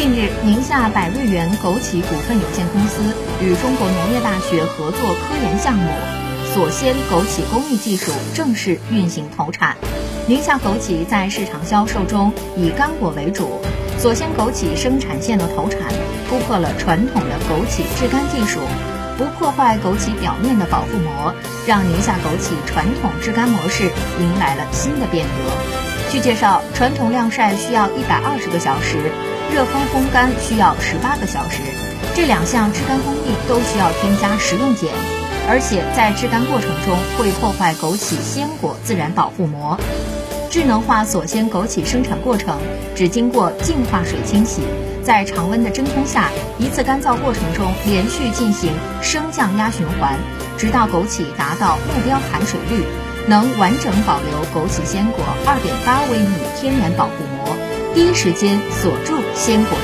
近日，宁夏百瑞源枸杞股份有限公司与中国农业大学合作科研项目“锁鲜枸杞”工艺技术正式运行投产。宁夏枸杞在市场销售中以干果为主，锁鲜枸杞生产线的投产突破了传统的枸杞制干技术，不破坏枸杞表面的保护膜，让宁夏枸杞传统制干模式迎来了新的变革。据介绍，传统晾晒需要一百二十个小时。热风烘干需要十八个小时，这两项制干工艺都需要添加食用碱，而且在制干过程中会破坏枸杞鲜果自然保护膜。智能化锁鲜枸杞生产过程只经过净化水清洗，在常温的真空下，一次干燥过程中连续进行升降压循环，直到枸杞达到目标含水率，能完整保留枸杞鲜果二点八微米天然保护膜。第一时间锁住鲜果。